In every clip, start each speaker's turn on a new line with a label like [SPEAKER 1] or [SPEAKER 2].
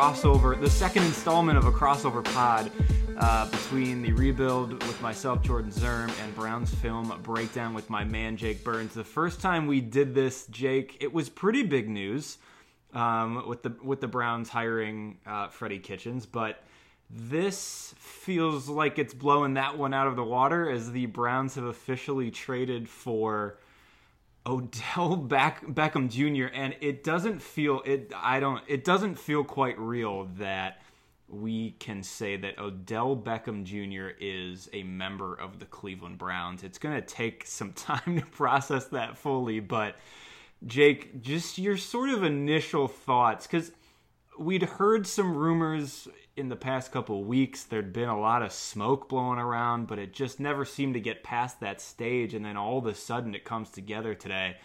[SPEAKER 1] crossover, the second installment of a crossover pod uh, between the rebuild with myself, Jordan Zirm, and Browns film breakdown with my man Jake Burns. The first time we did this, Jake, it was pretty big news um, with the with the Browns hiring uh, Freddie Kitchens, but this feels like it's blowing that one out of the water as the Browns have officially traded for Odell Beck- Beckham Jr. and it doesn't feel it I don't it doesn't feel quite real that we can say that Odell Beckham Jr. is a member of the Cleveland Browns. It's going to take some time to process that fully, but Jake, just your sort of initial thoughts cuz we'd heard some rumors in the past couple weeks. There'd been a lot of smoke blowing around, but it just never seemed to get past that stage. And then all of a sudden it comes together today.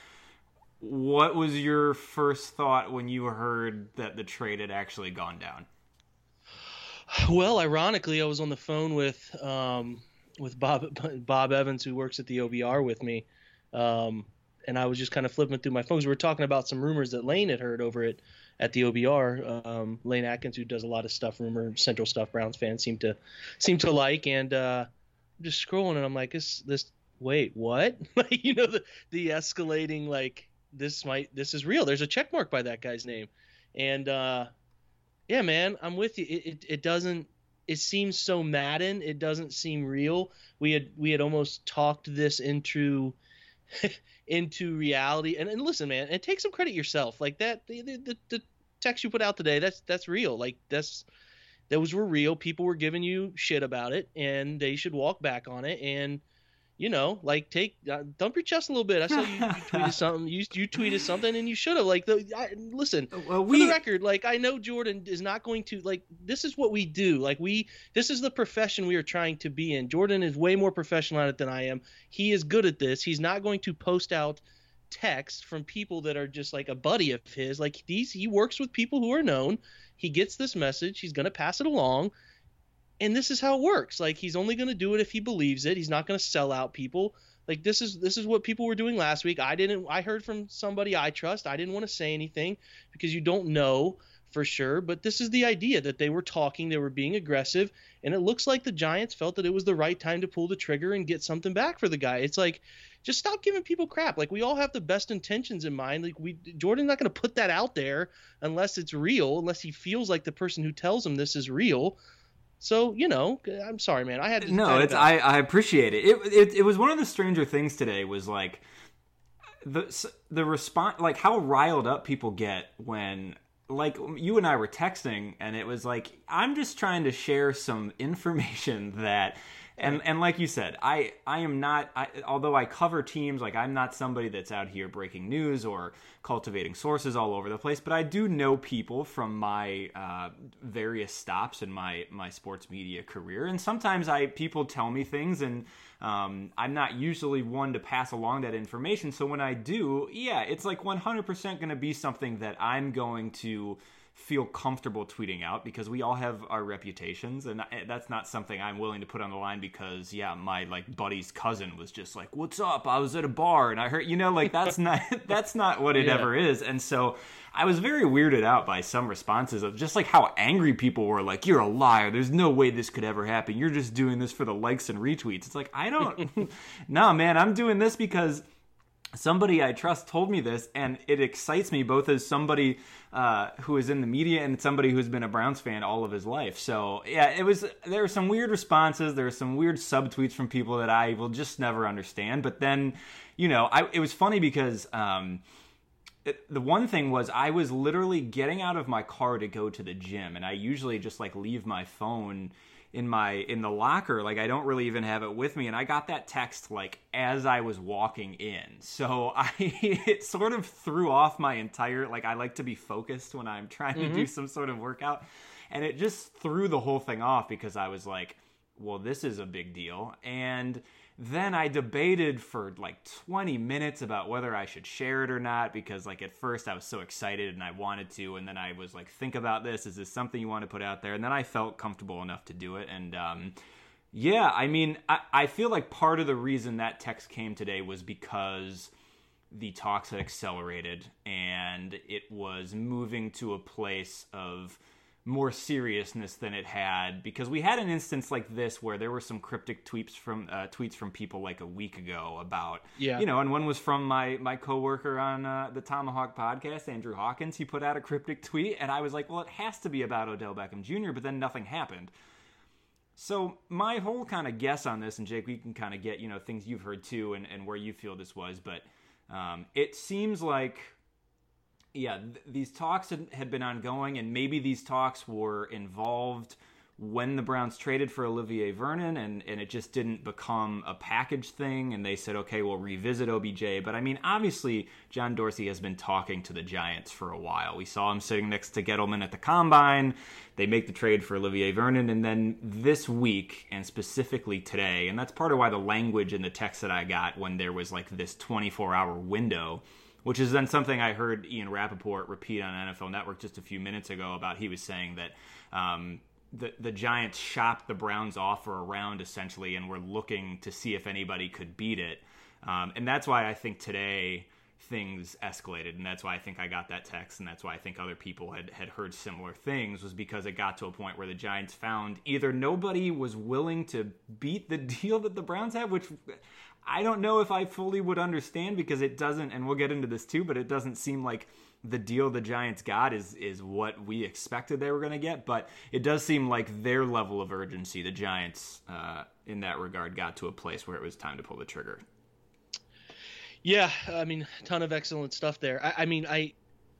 [SPEAKER 1] What was your first thought when you heard that the trade had actually gone down?
[SPEAKER 2] Well, ironically, I was on the phone with um, with Bob Bob Evans, who works at the OBR with me, um, and I was just kind of flipping through my phones. We were talking about some rumors that Lane had heard over it at the OBR. Um, Lane Atkins, who does a lot of stuff, rumor Central stuff, Browns fans seem to seem to like, and uh, I'm just scrolling, and I'm like, this this wait, what? like you know the the escalating like this might this is real. There's a check mark by that guy's name, and uh, yeah, man, I'm with you. It, it it doesn't. It seems so Madden. It doesn't seem real. We had we had almost talked this into into reality. And, and listen, man, and take some credit yourself. Like that, the, the the text you put out today, that's that's real. Like that's those were real. People were giving you shit about it, and they should walk back on it. And you know, like take uh, dump your chest a little bit. I saw you, you tweeted something. You you tweeted something, and you should have. Like the I, listen
[SPEAKER 1] Well,
[SPEAKER 2] for the record. Like I know Jordan is not going to like. This is what we do. Like we. This is the profession we are trying to be in. Jordan is way more professional at it than I am. He is good at this. He's not going to post out text from people that are just like a buddy of his. Like these, he works with people who are known. He gets this message. He's going to pass it along and this is how it works. Like he's only going to do it if he believes it. He's not going to sell out people. Like this is this is what people were doing last week. I didn't i heard from somebody i trust. I didn't want to say anything because you don't know for sure but this is the idea that they were talking they were being aggressive and it looks like the giants felt that it was the right time to pull the trigger and get something back for the guy. It's like just stop giving people crap. Like we all have the best intentions in mind. Like we jordan's not going to put that out there unless it's real unless he feels like the person who tells him this is real so you know, I'm sorry, man. I had to
[SPEAKER 1] no. It's I, I appreciate it. It, it. it was one of the stranger things today. Was like the the response, like how riled up people get when like you and I were texting, and it was like I'm just trying to share some information that and and like you said i i am not I, although i cover teams like i'm not somebody that's out here breaking news or cultivating sources all over the place but i do know people from my uh, various stops in my my sports media career. And sometimes i people tell me things and um, i'm not usually one to pass along that information. So when i do yeah it's like 100% going to be something that i'm going to feel comfortable tweeting out because we all have our reputations and that's not something I'm willing to put on the line because yeah my like buddy's cousin was just like what's up? I was at a bar and I heard you know like that's not that's not what it yeah. ever is and so I was very weirded out by some responses of just like how angry people were like you're a liar. There's no way this could ever happen. You're just doing this for the likes and retweets. It's like I don't no man I'm doing this because somebody I trust told me this, and it excites me both as somebody uh, who is in the media and somebody who's been a Browns fan all of his life. So yeah, it was. There were some weird responses. There were some weird subtweets from people that I will just never understand. But then, you know, I, it was funny because. Um, it, the one thing was I was literally getting out of my car to go to the gym, and I usually just like leave my phone in my in the locker like i don't really even have it with me and i got that text like as i was walking in so i it sort of threw off my entire like i like to be focused when i'm trying mm-hmm. to do mm-hmm. some sort of workout and it just threw the whole thing off because i was like well this is a big deal and then I debated for like 20 minutes about whether I should share it or not because like at first I was so excited and I wanted to and then I was like think about this. Is this something you want to put out there? And then I felt comfortable enough to do it and um, yeah I mean I, I feel like part of the reason that text came today was because the talks had accelerated and it was moving to a place of more seriousness than it had because we had an instance like this where there were some cryptic tweets from uh, tweets from people like a week ago about yeah you know and one was from my my coworker on uh, the Tomahawk podcast Andrew Hawkins he put out a cryptic tweet and I was like well it has to be about Odell Beckham Jr. but then nothing happened so my whole kind of guess on this and Jake we can kind of get you know things you've heard too and, and where you feel this was but um, it seems like yeah, th- these talks had, had been ongoing, and maybe these talks were involved when the Browns traded for Olivier Vernon, and, and it just didn't become a package thing, and they said, okay, we'll revisit OBJ. But I mean, obviously, John Dorsey has been talking to the Giants for a while. We saw him sitting next to Gettleman at the combine. They make the trade for Olivier Vernon, and then this week, and specifically today, and that's part of why the language in the text that I got when there was like this 24 hour window which is then something I heard Ian Rapoport repeat on NFL Network just a few minutes ago about he was saying that um, the the Giants shopped the Browns offer around essentially and were looking to see if anybody could beat it, um, and that's why I think today things escalated. And that's why I think I got that text. And that's why I think other people had had heard similar things was because it got to a point where the Giants found either nobody was willing to beat the deal that the Browns had which I don't know if I fully would understand because it doesn't, and we'll get into this too, but it doesn't seem like the deal the Giants got is is what we expected they were going to get. But it does seem like their level of urgency, the Giants, uh, in that regard, got to a place where it was time to pull the trigger.
[SPEAKER 2] Yeah, I mean, ton of excellent stuff there. I, I mean, I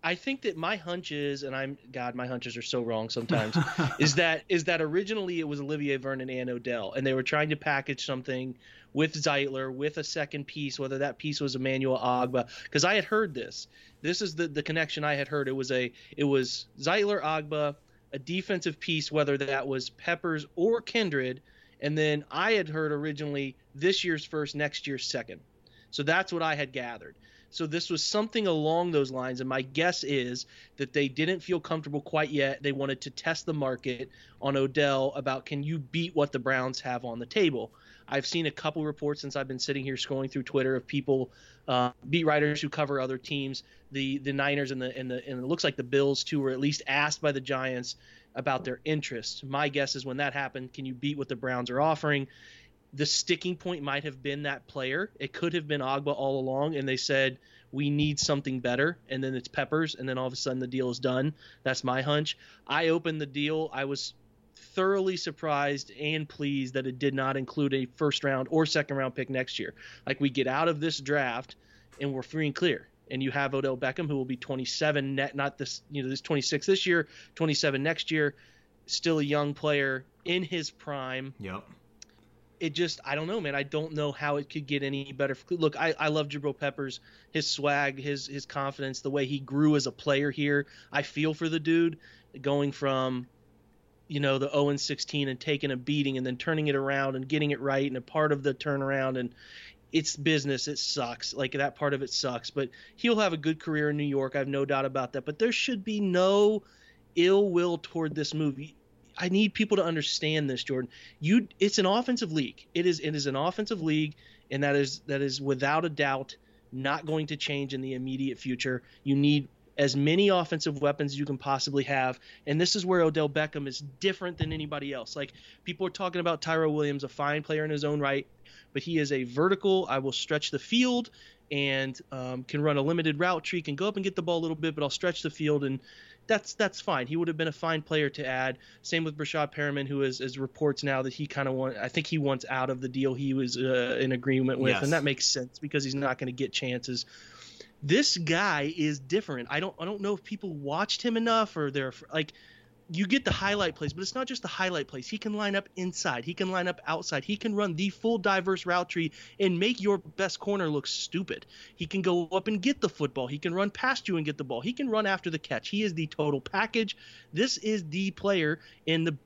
[SPEAKER 2] I think that my hunch is, and I'm God, my hunches are so wrong sometimes. is that is that originally it was Olivier Vernon and Odell, and they were trying to package something with Zeitler with a second piece, whether that piece was Emmanuel Ogbah, because I had heard this. This is the the connection I had heard. It was a it was Zeitler Ogbah, a defensive piece, whether that was Peppers or Kindred, and then I had heard originally this year's first, next year's second. So that's what I had gathered. So this was something along those lines, and my guess is that they didn't feel comfortable quite yet. They wanted to test the market on Odell about can you beat what the Browns have on the table. I've seen a couple reports since I've been sitting here scrolling through Twitter of people, uh, beat writers who cover other teams, the the Niners and the and the and it looks like the Bills too were at least asked by the Giants about their interest. My guess is when that happened, can you beat what the Browns are offering? The sticking point might have been that player. It could have been Ogbah all along, and they said we need something better, and then it's Peppers, and then all of a sudden the deal is done. That's my hunch. I opened the deal. I was thoroughly surprised and pleased that it did not include a first round or second round pick next year. Like we get out of this draft and we're free and clear. And you have Odell Beckham who will be 27 net, not this, you know, this 26 this year, 27 next year, still a young player in his prime.
[SPEAKER 1] Yep
[SPEAKER 2] it just I don't know, man. I don't know how it could get any better. Look, I, I love Jabril Peppers, his swag, his his confidence, the way he grew as a player here. I feel for the dude going from you know the 0 and 16 and taking a beating and then turning it around and getting it right and a part of the turnaround and it's business. It sucks. Like that part of it sucks, but he'll have a good career in New York. I have no doubt about that. But there should be no ill will toward this move. I need people to understand this, Jordan. You, it's an offensive league. It is, it is an offensive league, and that is that is without a doubt not going to change in the immediate future. You need as many offensive weapons as you can possibly have, and this is where Odell Beckham is different than anybody else. Like people are talking about Tyrell Williams, a fine player in his own right, but he is a vertical. I will stretch the field and um, can run a limited route tree, can go up and get the ball a little bit, but I'll stretch the field and that's that's fine. He would have been a fine player to add. Same with Breshad Perriman, who is, is reports now that he kind of want. I think he wants out of the deal he was uh, in agreement with,
[SPEAKER 1] Yes.
[SPEAKER 2] and that makes sense because he's not going to get chances. This guy is different. I don't I don't know if people watched him enough or they're like. You get the highlight plays, but it's not just the highlight plays. He can line up inside. He can line up outside. He can run the full diverse route tree and make your best corner look stupid. He can go up and get the football. He can run past you and get the ball. He can run after the catch. He is the total package. This is the player in the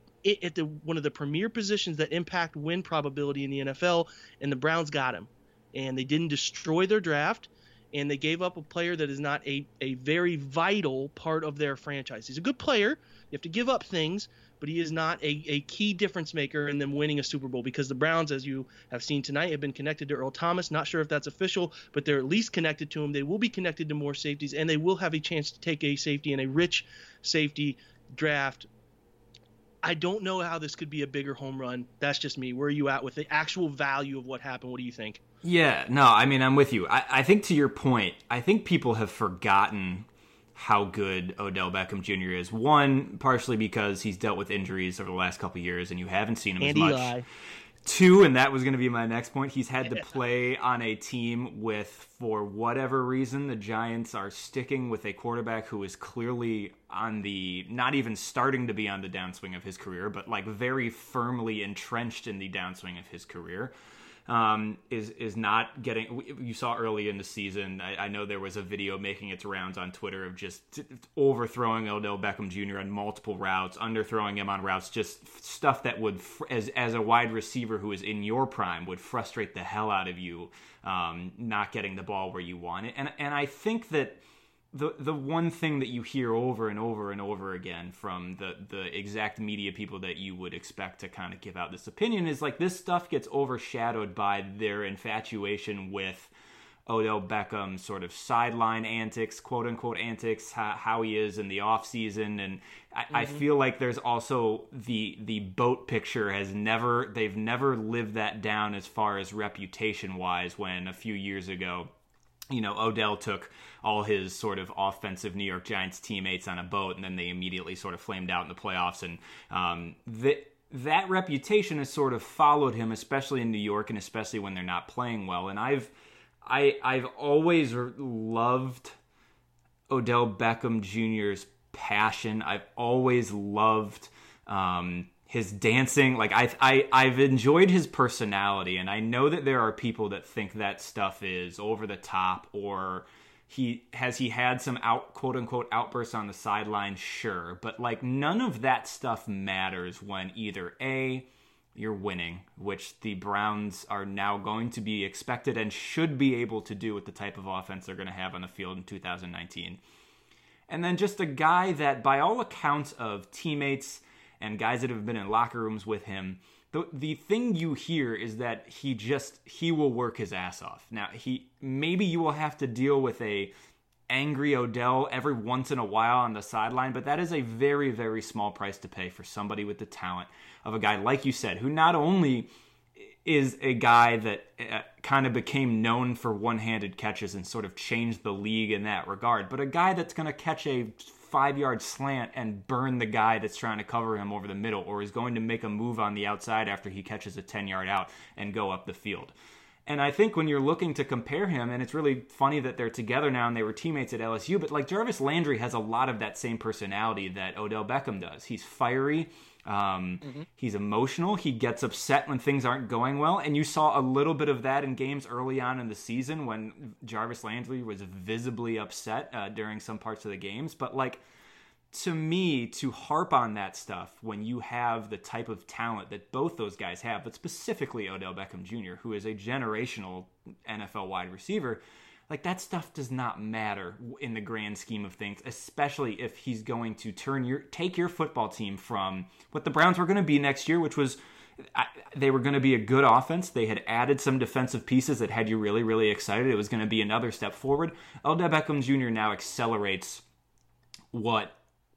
[SPEAKER 2] at the one of the premier positions that impact win probability in the NFL, and the Browns got him. And they didn't destroy their draft, and they gave up a player that is not a, a very vital part of their franchise. He's a good player. You have to give up things, but he is not a, a key difference maker in them winning a Super Bowl because the Browns, as you have seen tonight, have been connected to Earl Thomas. Not sure if that's official, but they're at least connected to him. They will be connected to more safeties, and they will have a chance to take a safety in a rich safety draft. I don't know how this could be a bigger home run. That's just me. Where are you at with the actual value of what happened? What do you think?
[SPEAKER 1] Yeah, no, I mean, I'm with you. I, I think to your point, I think people have forgotten how good Odell Beckham Jr. is. One, partially because he's dealt with injuries over the last couple of years and you haven't seen him
[SPEAKER 2] And
[SPEAKER 1] as much.
[SPEAKER 2] Eli.
[SPEAKER 1] Two, and that was going to be my next point. He's had to play on a team with, for whatever reason, the Giants are sticking with a quarterback who is clearly on the, not even starting to be on the downswing of his career, but like very firmly entrenched in the downswing of his career. Um, is is not getting. You saw early in the season. I, I know there was a video making its rounds on Twitter of just overthrowing Odell Beckham Jr. on multiple routes, underthrowing him on routes, just stuff that would, as as a wide receiver who is in your prime, would frustrate the hell out of you, um, not getting the ball where you want it. And and I think that the the one thing that you hear over and over and over again from the the exact media people that you would expect to kind of give out this opinion is like this stuff gets overshadowed by their infatuation with Odell Beckham sort of sideline antics, quote unquote antics, how, how he is in the offseason. And I, I mm-hmm. feel like there's also the the boat picture has never they've never lived that down as far as reputation wise when a few years ago you know, Odell took all his sort of offensive New York Giants teammates on a boat, and then they immediately sort of flamed out in the playoffs. And um, that that reputation has sort of followed him, especially in New York, and especially when they're not playing well. And I've I I've always loved Odell Beckham Jr.'s passion. I've always loved um, his dancing. Like I, I, I've enjoyed his personality, and I know that there are people that think that stuff is over the top or he has he had some out quote unquote outbursts on the sideline sure but like none of that stuff matters when either a you're winning which the browns are now going to be expected and should be able to do with the type of offense they're going to have on the field in 2019 and then just a guy that by all accounts of teammates and guys that have been in locker rooms with him the the thing you hear is that he just he will work his ass off. Now he maybe you will have to deal with a angry Odell every once in a while on the sideline, but that is a very very small price to pay for somebody with the talent of a guy like you said who not only is a guy that uh, kind of became known for one-handed catches and sort of changed the league in that regard, but a guy that's going to catch a five yard slant and burn the guy that's trying to cover him over the middle, or is going to make a move on the outside after he catches a 10 yard out and go up the field. And I think when you're looking to compare him, and it's really funny that they're together now and they were teammates at LSU, but like Jarvis Landry has a lot of that same personality that Odell Beckham does. He's fiery. Um, He's emotional. He gets upset when things aren't going well. And you saw a little bit of that in games early on in the season when Jarvis Landry was visibly upset uh, during some parts of the games. But like, to me, to harp on that stuff when you have the type of talent that both those guys have, but specifically Odell Beckham Jr., who is a generational NFL wide receiver, like that stuff does not matter in the grand scheme of things, especially if he's going to turn your take your football team from what the Browns were going to be next year, which was I- they were going to be a good offense. They had added some defensive pieces that had you really, really excited. It was going to be another step forward. Odell Beckham Jr. now accelerates what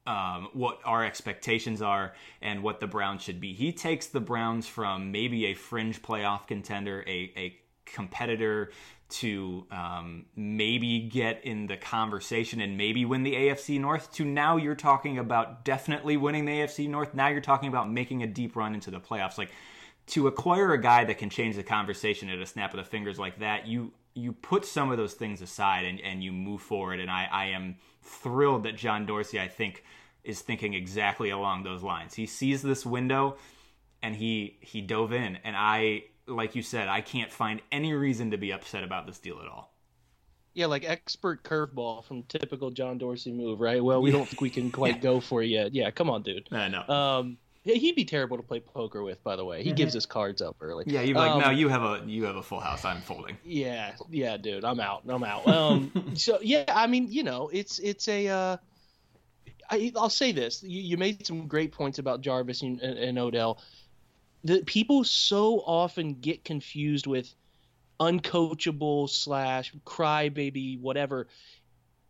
[SPEAKER 1] um, what our expectations are and what the Browns should be. He takes the Browns from maybe a fringe playoff contender, a, a competitor to um, maybe get in the conversation and maybe win the AFC North to now you're talking about definitely winning the AFC North. Now you're talking about making a deep run into the playoffs. Like to acquire a guy that can change the conversation at a snap of the fingers like that, you you put some of those things aside and, and you move forward. And I, I am thrilled that John Dorsey, I think, is thinking exactly along those lines. He sees this window and he he dove in. And I like you said, I can't find any reason to be upset about this deal at all.
[SPEAKER 2] Yeah, like expert curveball from typical John Dorsey move, right? Well, we don't think we can quite go for it yet. Yeah, come on, dude.
[SPEAKER 1] I know.
[SPEAKER 2] Um, he'd be terrible to play poker with, by the way. He mm-hmm. gives his cards up early.
[SPEAKER 1] Yeah, you're like, um, no, you have a you have a full house. I'm folding.
[SPEAKER 2] Yeah, yeah, dude, I'm out. I'm out. Um, so yeah, I mean, you know, it's it's a. Uh, I, will say this: you, you, made some great points about Jarvis and, and, and Odell the people so often get confused with uncoachable slash crybaby whatever.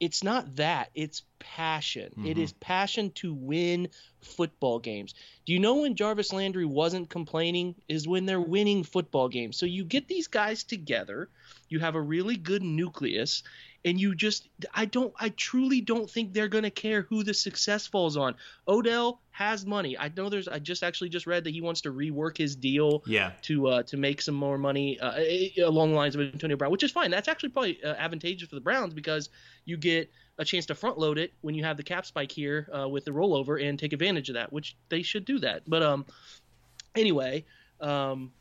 [SPEAKER 2] It's not that it's passion. Mm-hmm. it is passion to win football games. Do you know when jarvis landry wasn't complaining is when they're winning football games. So you get these guys together you have a really good nucleus and you just I don't I truly don't think they're going to care who the success falls on. Odell has money. I know there's I just actually just read that he wants to rework his deal
[SPEAKER 1] yeah.
[SPEAKER 2] to uh, to make some more money uh, along the lines of Antonio Brown, which is fine. That's actually probably uh, advantageous for the Browns because you get a chance to front load it when you have the cap spike here uh, with the rollover and take advantage of that, which they should do that. But um anyway, um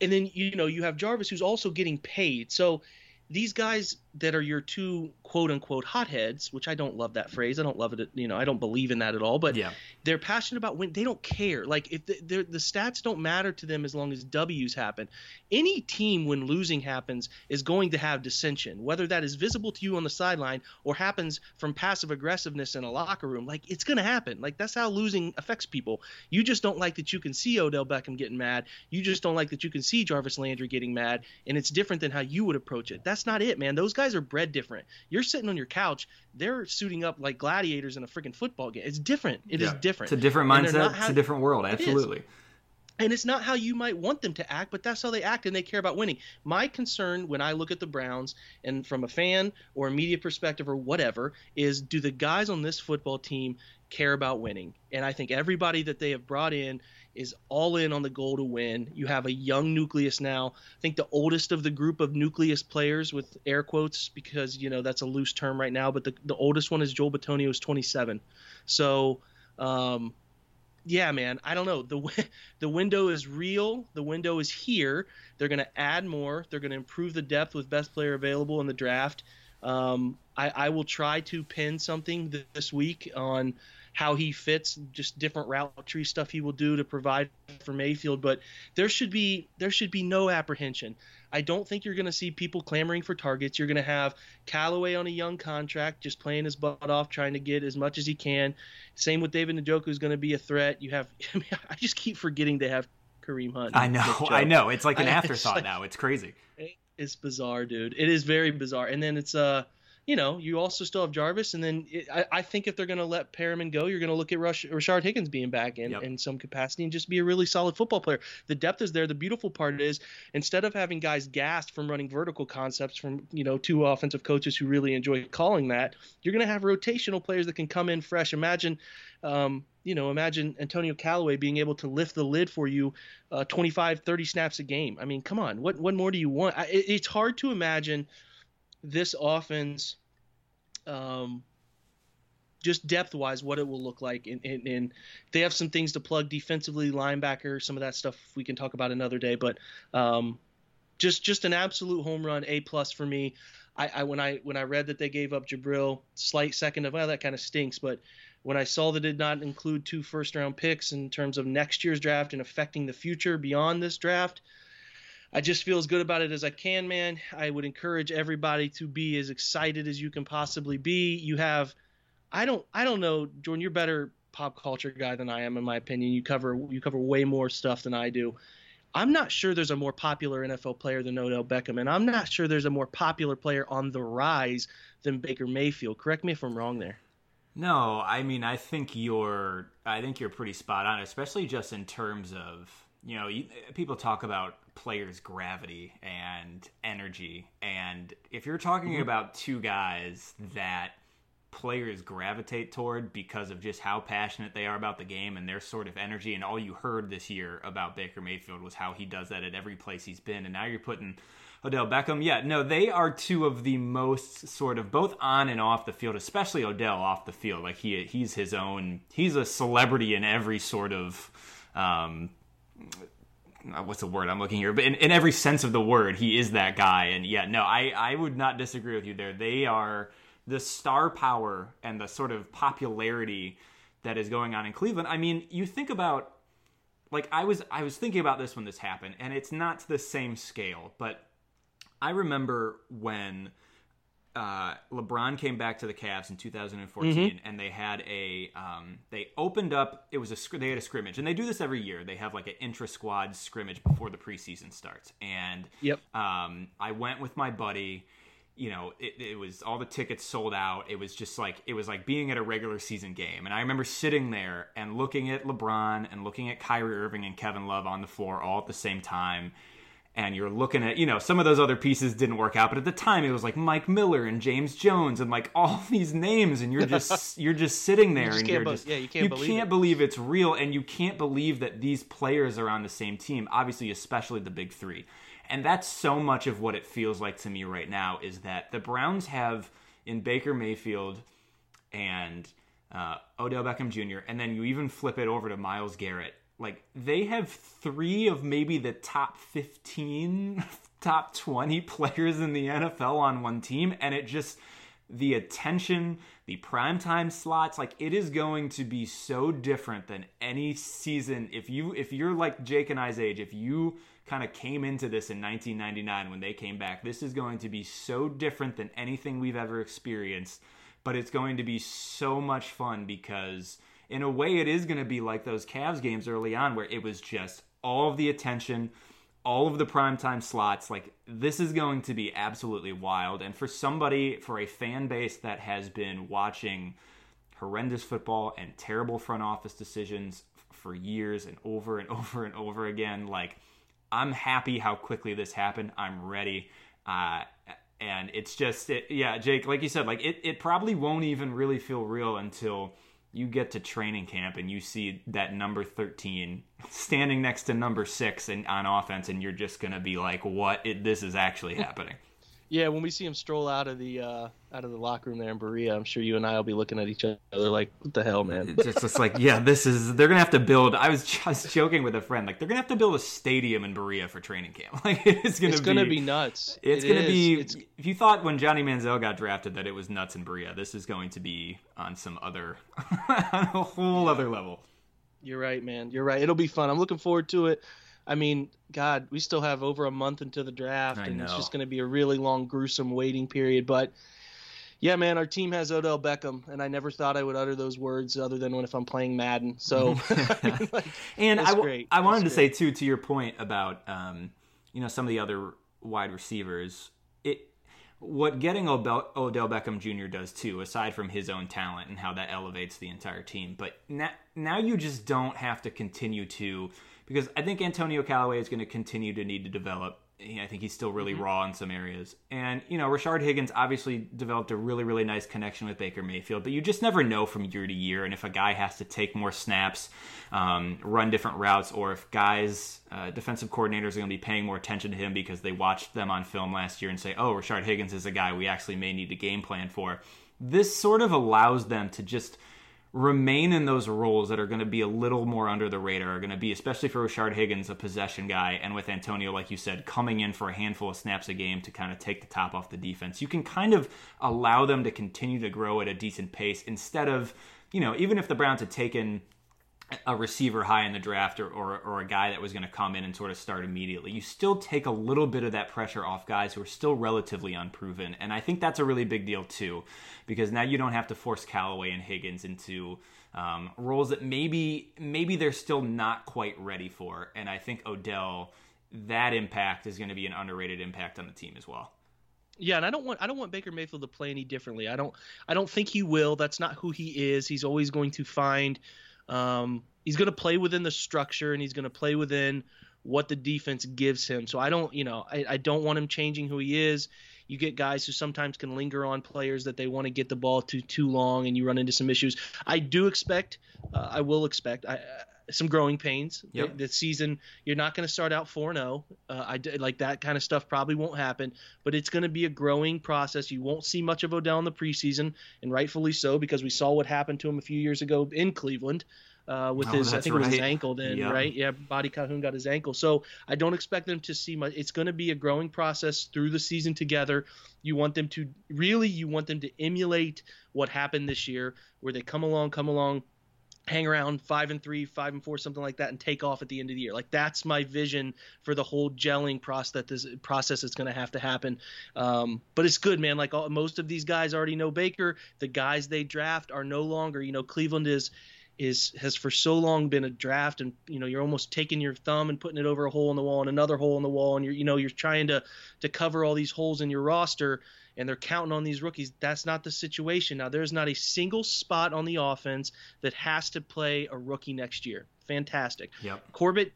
[SPEAKER 2] and then you know you have Jarvis who's also getting paid. So these guys that are your two quote unquote hotheads, which I don't love that phrase. I don't love it. You know, I don't believe in that at all. But
[SPEAKER 1] yeah.
[SPEAKER 2] they're passionate about when they don't care. Like if the, the stats don't matter to them as long as W's happen. Any team when losing happens is going to have dissension, whether that is visible to you on the sideline or happens from passive aggressiveness in a locker room. Like it's going to happen. Like that's how losing affects people. You just don't like that you can see Odell Beckham getting mad. You just don't like that you can see Jarvis Landry getting mad, and it's different than how you would approach it. That's not it, man. Those guys are bred different. You're sitting on your couch, they're suiting up like gladiators in a freaking football game. It's different. It yeah. is different.
[SPEAKER 1] It's a different mindset. How, it's a different world. Absolutely.
[SPEAKER 2] And it's not how you might want them to act, but that's how they act, and they care about winning. My concern when I look at the Browns, and from a fan or a media perspective or whatever, is do the guys on this football team care about winning? And I think everybody that they have brought in is all in on the goal to win. You have a young nucleus now. I think the oldest of the group of nucleus players with air quotes because you know that's a loose term right now, but the, the oldest one is Joel Bitonio, is 27. So um, yeah, man, I don't know. The the window is real. The window is here. They're going to add more. They're going to improve the depth with best player available in the draft. Um, I, I will try to pin something this week on how he fits, just different route tree stuff he will do to provide for Mayfield. But there should be there should be no apprehension. I don't think you're going to see people clamoring for targets. You're going to have Callaway on a young contract, just playing his butt off, trying to get as much as he can. Same with David Njoku who's going to be a threat. You have, I, mean, I just keep forgetting they have Kareem Hunt.
[SPEAKER 1] I know, I know. It's like an afterthought it's like, now. It's crazy.
[SPEAKER 2] It's bizarre, dude. It is very bizarre. And then it's uh you know, you also still have Jarvis, and then it, I, I, think if they're going to let Perriman go, you're going to look at Rush, Rashard Higgins being back in, yep. in some capacity and just be a really solid football player. The depth is there. The beautiful part is instead of having guys gassed from running vertical concepts from you know two offensive coaches who really enjoy calling that, you're going to have rotational players that can come in fresh. Imagine. Um, you know, imagine Antonio Callaway being able to lift the lid for you uh, 25, 30 snaps a game. I mean, come on, what what more do you want? I, it, it's hard to imagine this offense, um, just depth wise, what it will look like. And, and, and, they have some things to plug defensively, linebacker, some of that stuff we can talk about another day. But um, just just an absolute home run, A plus for me. I, I, when I when I read that they gave up Jabril, slight second of well that kind of stinks, but when I saw that it did not include two first round picks in terms of next year's draft and affecting the future beyond this draft, I just feel as good about it as I can, man. I would encourage everybody to be as excited as you can possibly be. You have, I don't, I don't know, Jordan. You're a better pop culture guy than I am, in my opinion. You cover, you cover way more stuff than I do. I'm not sure there's a more popular NFL player than Odell Beckham, and I'm not sure there's a more popular player on the rise than Baker Mayfield. Correct me if I'm wrong there.
[SPEAKER 1] No, I mean I think you're I think you're pretty spot on, especially just in terms of you know, you, people talk about players' gravity and energy, and if you're talking
[SPEAKER 2] Mm-hmm.
[SPEAKER 1] about two guys that players gravitate toward because of just how passionate they are about the game and their sort of energy, and all you heard this year about Baker Mayfield was how he does that at every place he's been, and now you're putting. Odell Beckham, yeah, no, they are two of the most sort of both on and off the field, especially Odell off the field. Like he he's his own, he's a celebrity in every sort of um, Uh, what's the word I'm looking here, but in, in every sense of the word, he is that guy. And yeah, no, I, I would not disagree with you there. They are the star power and the sort of popularity that is going on in Cleveland. I mean, you think about like I was I was thinking about this when this happened, and it's not to the same scale, but I remember when uh, LeBron came back to the Cavs in 2014, and they had a um, they opened up. It was a they had a scrimmage, and they do this every year. They have like an intra squad scrimmage before the preseason starts, and
[SPEAKER 2] Yep.
[SPEAKER 1] um, I went with my buddy. You know, it, it was all the tickets sold out. It was just like it was like being at a regular season game. And I remember sitting there and looking at LeBron and looking at Kyrie Irving and Kevin Love on the floor all at the same time. And you're looking at, you know, some of those other pieces didn't work out, but at the time it was like Mike Miller and James Jones and like all these names, and you're just you're just sitting there
[SPEAKER 2] just
[SPEAKER 1] and you're
[SPEAKER 2] be-
[SPEAKER 1] just
[SPEAKER 2] yeah, you can't believe
[SPEAKER 1] can't
[SPEAKER 2] it.
[SPEAKER 1] believe it's real and you can't believe that these players are on the same team obviously especially the big three and that's so much of what it feels like to me right now is that the browns have in baker mayfield and uh, odell beckham jr and then you even flip it over to myles garrett like they have three of maybe the top 15 top 20 players in the nfl on one team and it just the attention, the primetime slots, like it is going to be so different than any season. If you if you're like Jake and I's age, if you kind of came into this in 1999 when they came back, this is going to be so different than anything we've ever experienced. But it's going to be so much fun because in a way it is going to be like those Cavs games early on where it was just all of the attention, all of the primetime slots. Like, this is going to be absolutely wild. And for somebody, for a fan base that has been watching horrendous football and terrible front office decisions for years and over and over and over again, like, I'm happy how quickly this happened. I'm ready. Uh, and it's just, it, yeah, Jake, like you said, like, it, it probably won't even really feel real until you get to training camp and you see that number 13 standing next to number 6 and on offense and you're just going to be like what? It, this is actually happening
[SPEAKER 2] Yeah, when we see him stroll out of the uh, out of the locker room there in Berea, I'm sure you and I will be looking at each other like, "What the hell, man?"
[SPEAKER 1] it's just like yeah this is they're going to have to build I was just joking with a friend like they're going to have to build a stadium in Berea for training camp like it's going
[SPEAKER 2] It's
[SPEAKER 1] to
[SPEAKER 2] gonna
[SPEAKER 1] be
[SPEAKER 2] be nuts.
[SPEAKER 1] it's
[SPEAKER 2] It
[SPEAKER 1] to
[SPEAKER 2] is.
[SPEAKER 1] be
[SPEAKER 2] It's,
[SPEAKER 1] if you thought when Johnny Manziel got drafted that it was nuts in Berea this is going to be on some other on a whole other level
[SPEAKER 2] You're right, man. You're right. It'll be fun. I'm looking forward to it. I mean, God, we still have over a month into the draft,
[SPEAKER 1] I
[SPEAKER 2] and it's just going to be a really long, gruesome waiting period. But yeah, man, our team has Odell Beckham, and I never thought I would utter those words other than when if I'm playing Madden. So, I mean, like,
[SPEAKER 1] And I, w-
[SPEAKER 2] great.
[SPEAKER 1] I wanted
[SPEAKER 2] That's
[SPEAKER 1] to say too, to your point about um, you know some of the other wide receivers. It what getting Odell, Odell Beckham Jr. does too, aside from his own talent and how that elevates the entire team. But now, now you just don't have to continue to because I think Antonio Callaway is going to continue to need to develop. I think he's still really raw in some areas. And, you know, Rashard Higgins obviously developed a really, really nice connection with Baker Mayfield, but you just never know from year to year. And if a guy has to take more snaps, um, run different routes, or if guys, uh, defensive coordinators are going to be paying more attention to him because they watched them on film last year and say, oh, Rashard Higgins is a guy we actually may need to game plan for. This sort of allows them to just remain in those roles that are going to be a little more under the radar, are going to be, especially for Rashard Higgins, a possession guy, and with Antonio, like you said, coming in for a handful of snaps a game to kind of take the top off the defense. You can kind of allow them to continue to grow at a decent pace instead of, you know, even if the Browns had taken a receiver high in the draft or, or, or a guy that was going to come in and sort of start immediately. You still take a little bit of that pressure off guys who are still relatively unproven. And I think that's a really big deal too, because now you don't have to force Callaway and Higgins into um, roles that maybe maybe they're still not quite ready for. And I think Odell, that impact is going to be an underrated impact on the team as well.
[SPEAKER 2] Yeah, and I don't want I don't want Baker Mayfield to play any differently. I don't I don't think he will. That's not who he is. He's always going to find um, he's going to play within the structure and he's going to play within what the defense gives him. So I don't, you know, I, I don't want him changing who he is. You get guys who sometimes can linger on players that they want to get the ball to too long, and you run into some issues. I do expect, uh, I will expect, I, some growing pains
[SPEAKER 1] yep.
[SPEAKER 2] this season. You're not going to start out 4 0. Uh, I like that kind of stuff probably won't happen, but it's going to be a growing process. You won't see much of Odell in the preseason, and rightfully so because we saw what happened to him a few years ago in Cleveland uh, with
[SPEAKER 1] Oh,
[SPEAKER 2] his I think it was his ankle then,
[SPEAKER 1] Yeah.
[SPEAKER 2] right? Yeah, Boddy-Calhoun got his ankle. So I don't expect them to see much. It's going to be a growing process through the season together. You want them to really, you want them to emulate what happened this year, where they come along, come along, hang around five and three, five and four, something like that, and take off at the end of the year. Like that's my vision for the whole gelling process. This process is going to have to happen. Um, but it's good, man. Like all, most of these guys already know Baker. The guys they draft are no longer. You know, Cleveland is is has for so long been a draft and you know you're almost taking your thumb and putting it over a hole in the wall and another hole in the wall and you're you know you're trying to to cover all these holes in your roster and they're counting on these rookies that's not the situation. Now there's not a single spot on the offense that has to play a rookie next year. Fantastic.
[SPEAKER 1] Yep.
[SPEAKER 2] corbett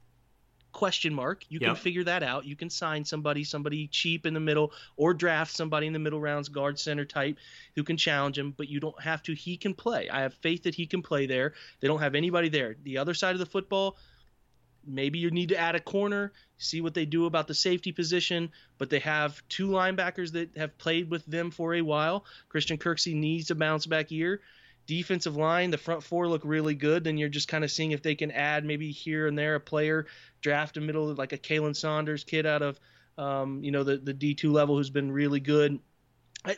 [SPEAKER 2] question mark. You can figure that out. You can sign somebody somebody cheap in the middle or draft somebody in the middle rounds guard center type who can challenge him but you don't have to. He can play. I have faith that he can play there. They don't have anybody there. The other side of the football maybe you need to add a corner see what they do about the safety position but they have two linebackers that have played with them for a while. Christian kirksey needs a bounce back year defensive line the front four look really good. Then you're just kind of seeing if they can add maybe here and there a player draft a middle like a Khalen Saunders kid out of um, you know the the D2 level who's been really good.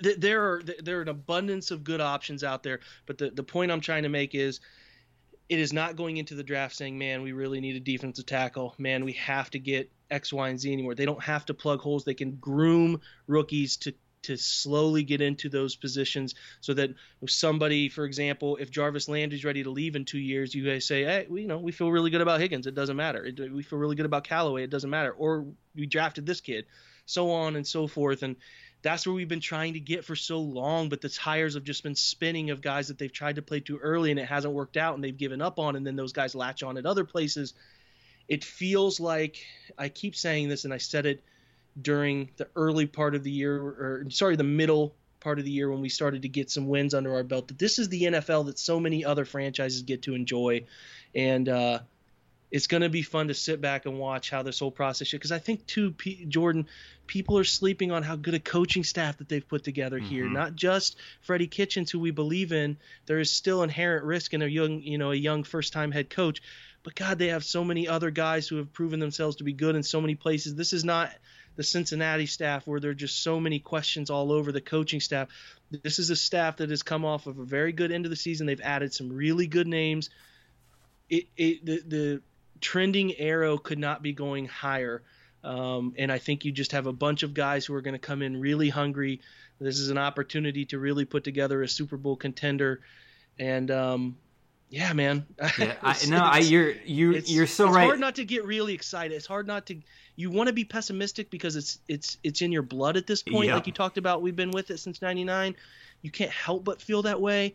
[SPEAKER 2] There are there are an abundance of good options out there but the the point I'm trying to make is it is not going into the draft saying, man, we really need a defensive tackle. Man, we have to get X, Y, and Z anymore. They don't have to plug holes. They can groom rookies to to slowly get into those positions so that if somebody, for example, if Jarvis Landry's ready to leave in two years, you guys say, hey, we, you know, we feel really good about Higgins. It doesn't matter. It, we feel really good about Callaway. It doesn't matter. Or we drafted this kid, so on and so forth. And that's where we've been trying to get for so long, but the tires have just been spinning of guys that they've tried to play too early and it hasn't worked out and they've given up on, and then those guys latch on at other places. It feels like I keep saying this, and I said it during the early part of the year, or sorry, the middle part of the year when we started to get some wins under our belt. That this is the NFL that so many other franchises get to enjoy, and uh, it's going to be fun to sit back and watch how this whole process. Should because I think too, P- Jordan, people are sleeping on how good a coaching staff that they've put together here.
[SPEAKER 1] Mhm.
[SPEAKER 2] Not just Freddie Kitchens, who we believe in. There is still inherent risk in a young, you know, a young first-time head coach. But God, they have so many other guys who have proven themselves to be good in so many places. This is not the Cincinnati staff where there are just so many questions all over the coaching staff. This is a staff that has come off of a very good end of the season. They've added some really good names. It, it the, the trending arrow could not be going higher. Um, and I think you just have a bunch of guys who are going to come in really hungry. This is an opportunity to really put together a Super Bowl contender. And um, yeah, man.
[SPEAKER 1] Yeah, I, no, I, you're you
[SPEAKER 2] it's,
[SPEAKER 1] you're so
[SPEAKER 2] it's
[SPEAKER 1] right.
[SPEAKER 2] It's hard not to get really excited. It's hard not to. You want to be pessimistic because it's it's it's in your blood at this point.
[SPEAKER 1] Yeah.
[SPEAKER 2] Like you talked about, we've been with it since '99. You can't help but feel that way.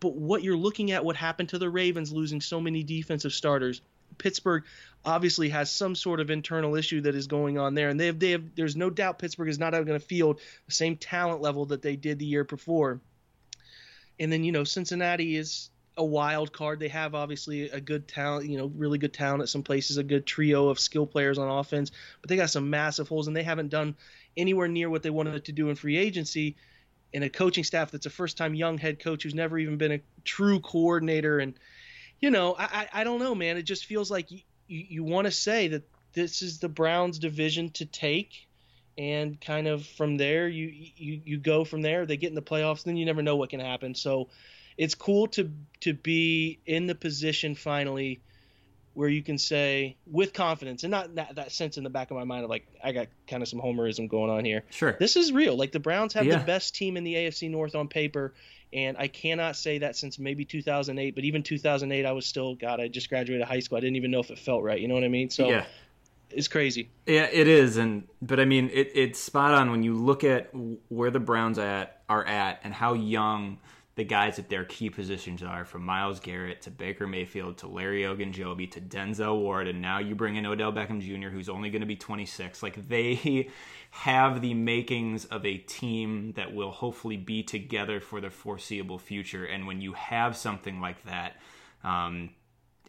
[SPEAKER 2] But what you're looking at, what happened to the Ravens losing so many defensive starters, Pittsburgh obviously has some sort of internal issue that is going on there, and they have they have. There's no doubt Pittsburgh is not going to field the same talent level that they did the year before. And then you know Cincinnati is a wild card. They have obviously a good talent, you know, really good talent at some places, a good trio of skill players on offense, but they got some massive holes and they haven't done anywhere near what they wanted to do in free agency. And a coaching staff that's a first time young head coach who's never even been a true coordinator. And, you know, I, I, I don't know, man. It just feels like you, you, you want to say that this is the Browns division to take. And kind of from there, you, you you go from there. They get in the playoffs, then you never know what can happen. So, it's cool to to be in the position finally where you can say with confidence and not that, that sense in the back of my mind of like I got kind of some homerism going on here.
[SPEAKER 1] Sure.
[SPEAKER 2] This is real. Like the Browns have
[SPEAKER 1] Yeah.
[SPEAKER 2] the best team in the AFC North on paper and I cannot say that since maybe 2008, but even 2008 I was still god I just graduated high school. I didn't even know if it felt right, you know what I mean? So
[SPEAKER 1] yeah.
[SPEAKER 2] it's crazy.
[SPEAKER 1] Yeah, it is, and but I mean, it, it's spot on when you look at where the Browns at are at and how young the guys at their key positions are from Myles Garrett to Baker Mayfield to Larry Ogunjobi to Denzel Ward, and now you bring in Odell Beckham Jr., who's only going to be 26. Like they have the makings of a team that will hopefully be together for the foreseeable future. And when you have something like that, um,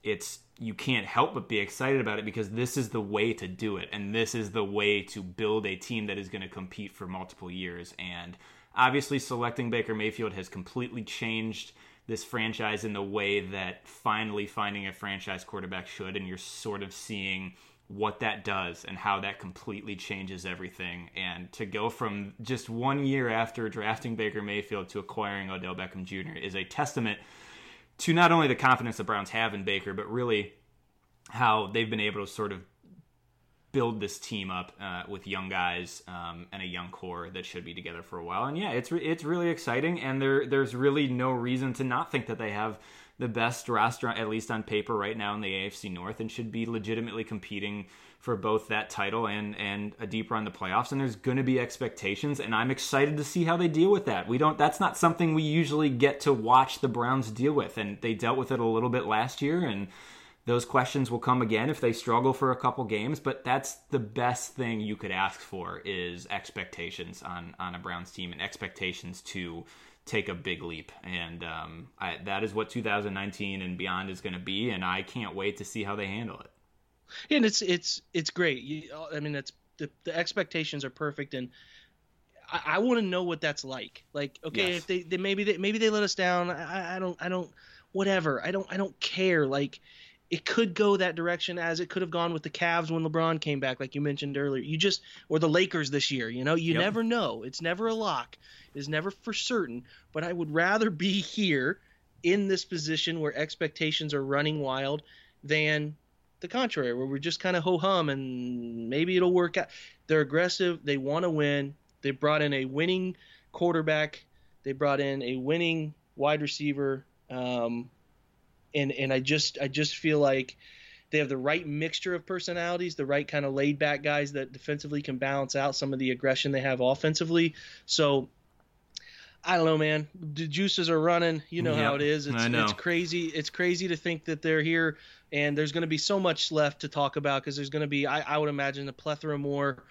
[SPEAKER 1] it's you can't help but be excited about it because this is the way to do it, and this is the way to build a team that is going to compete for multiple years and Obviously, selecting Baker Mayfield has completely changed this franchise in the way that finally finding a franchise quarterback should, and you're sort of seeing what that does and how that completely changes everything. And to go from just one year after drafting Baker Mayfield to acquiring Odell Beckham Jr. is a testament to not only the confidence the Browns have in Baker, but really how they've been able to sort of build this team up uh, with young guys um, and a young core that should be together for a while. And yeah, it's re- it's really exciting, and there there's really no reason to not think that they have the best roster, at least on paper, right now in the AFC North, and should be legitimately competing for both that title and and a deep run the playoffs. And there's going to be expectations, and I'm excited to see how they deal with that. We don't. That's not something we usually get to watch the Browns deal with, and they dealt with it a little bit last year, and those questions will come again if they struggle for a couple games, but that's the best thing you could ask for is expectations on on a Browns team and expectations to take a big leap. And um, I, that is what 2019 and beyond is going to be, and I can't wait to see how they handle it.
[SPEAKER 2] And it's it's it's great. You, I mean, it's the, the expectations are perfect, and I, I want to know what that's like. Like, okay, yes. if they, they maybe they maybe they let us down. I, I don't I don't whatever. I don't I don't care. Like it could go that direction as it could have gone with the Cavs when LeBron came back, like you mentioned earlier. You just or the Lakers this year. You know, you yep. never know. It's never a lock. It's never for certain. But I would rather be here in this position where expectations are running wild than the contrary, where we're just kind of ho hum and maybe it'll work out. They're aggressive. They want to win. They brought in a winning quarterback. They brought in a winning wide receiver. Um, and and I just I just feel like they have the right mixture of personalities, the right kind of laid back guys that defensively can balance out some of the aggression they have offensively. So I don't know, man. The juices are running. You know yep, how it is. It's, it's crazy. It's crazy to think that they're here, and there's going to be so much left to talk about because there's going to be, I, I, would imagine, a plethora more,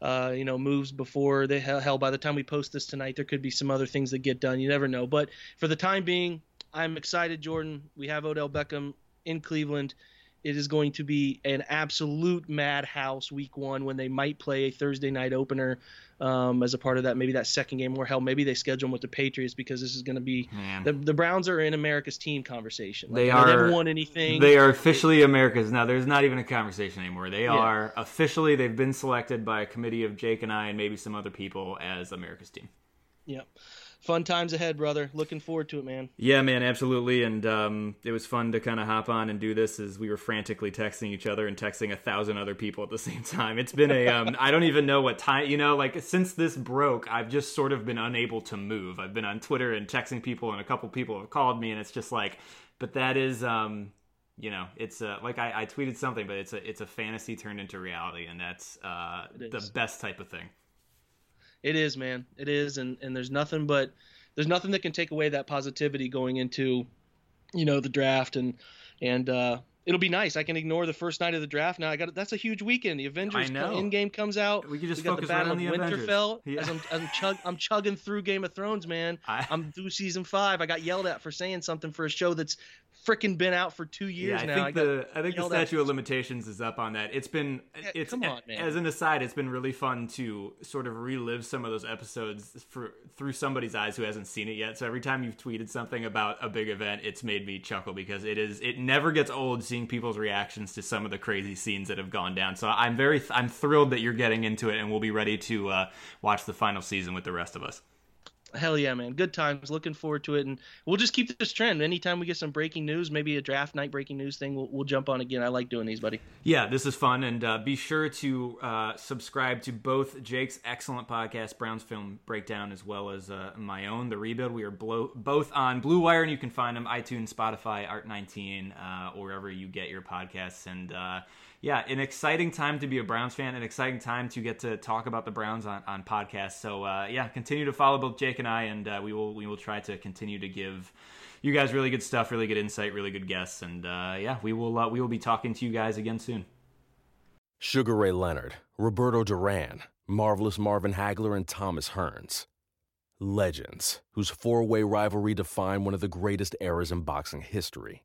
[SPEAKER 2] uh, you know, moves before they hell. By the time we post this tonight, there could be some other things that get done. You never know. But for the time being, I'm excited, Jordan. We have Odell Beckham in Cleveland. It is going to be an absolute madhouse week one when they might play a Thursday night opener um, as a part of that. Maybe that second game, or hell, maybe they schedule them with the Patriots because this is going to be the, the, Browns are in America's team conversation.
[SPEAKER 1] Like, they are. They haven't won anything. They are officially America's now. There's not even a conversation anymore. They yeah. are officially. They've been selected by a committee of Jake and I and maybe some other people as America's team.
[SPEAKER 2] Yep fun times ahead, brother. Looking forward to it, man.
[SPEAKER 1] Yeah, man, absolutely. And um, it was fun to kind of hop on and do this as we were frantically texting each other and texting a thousand other people at the same time. It's been a um, I don't even know what time. You know, like since this broke, I've just sort of been unable to move. I've been on Twitter and texting people, and a couple people have called me, and it's just like, but that is. Um, you know, it's uh, like I, I tweeted something, but it's a it's a fantasy turned into reality, and that's uh, the best type of thing.
[SPEAKER 2] It is, man. It is, and and there's nothing but there's nothing that can take away that positivity going into, you know, the draft and and uh, it'll be nice. I can ignore the first night of the draft now. I got that's a huge weekend. The Avengers Endgame comes out.
[SPEAKER 1] We can just we focus the Battle right on the Winterfell.
[SPEAKER 2] Yeah. As I'm I'm, chug, I'm chugging through Game of Thrones, man. I, am through season five. I got yelled at for saying something for a show that's freaking been out for two years
[SPEAKER 1] yeah,
[SPEAKER 2] I
[SPEAKER 1] now. Think I the I think the statute of limitations is up on that. It's been yeah, it's on, as an aside, it's been really fun to sort of relive some of those episodes for through somebody's eyes who hasn't seen it yet. So every time you've tweeted something about a big event, it's made me chuckle because it is it never gets old seeing people's reactions to some of the crazy scenes that have gone down. So I'm very I'm thrilled that you're getting into it and we'll be ready to uh, watch the final season with the rest of us.
[SPEAKER 2] Hell yeah, man! Good times. Looking forward to it, and we'll just keep this trend. Anytime we get some breaking news, maybe a draft night breaking news thing, we'll, we'll jump on again. I like doing these, buddy.
[SPEAKER 1] Yeah, this is fun, and uh, be sure to uh, subscribe to both Jake's excellent podcast, Browns Film Breakdown, as well as uh, my own, The Rebuild. We are both on Blue Wire, and you can find them iTunes, Spotify, Art19, uh, or wherever you get your podcasts, and uh, yeah, an exciting time to be a Browns fan, an exciting time to get to talk about the Browns on, on podcasts. So uh, yeah, continue to follow both Jake and I, and uh, we will we will try to continue to give you guys really good stuff, really good insight, really good guests, and uh, yeah, we will uh, we will be talking to you guys again soon.
[SPEAKER 3] Sugar Ray Leonard, Roberto Duran, Marvelous Marvin Hagler, and Thomas Hearns. Legends, whose four way rivalry defined one of the greatest eras in boxing history.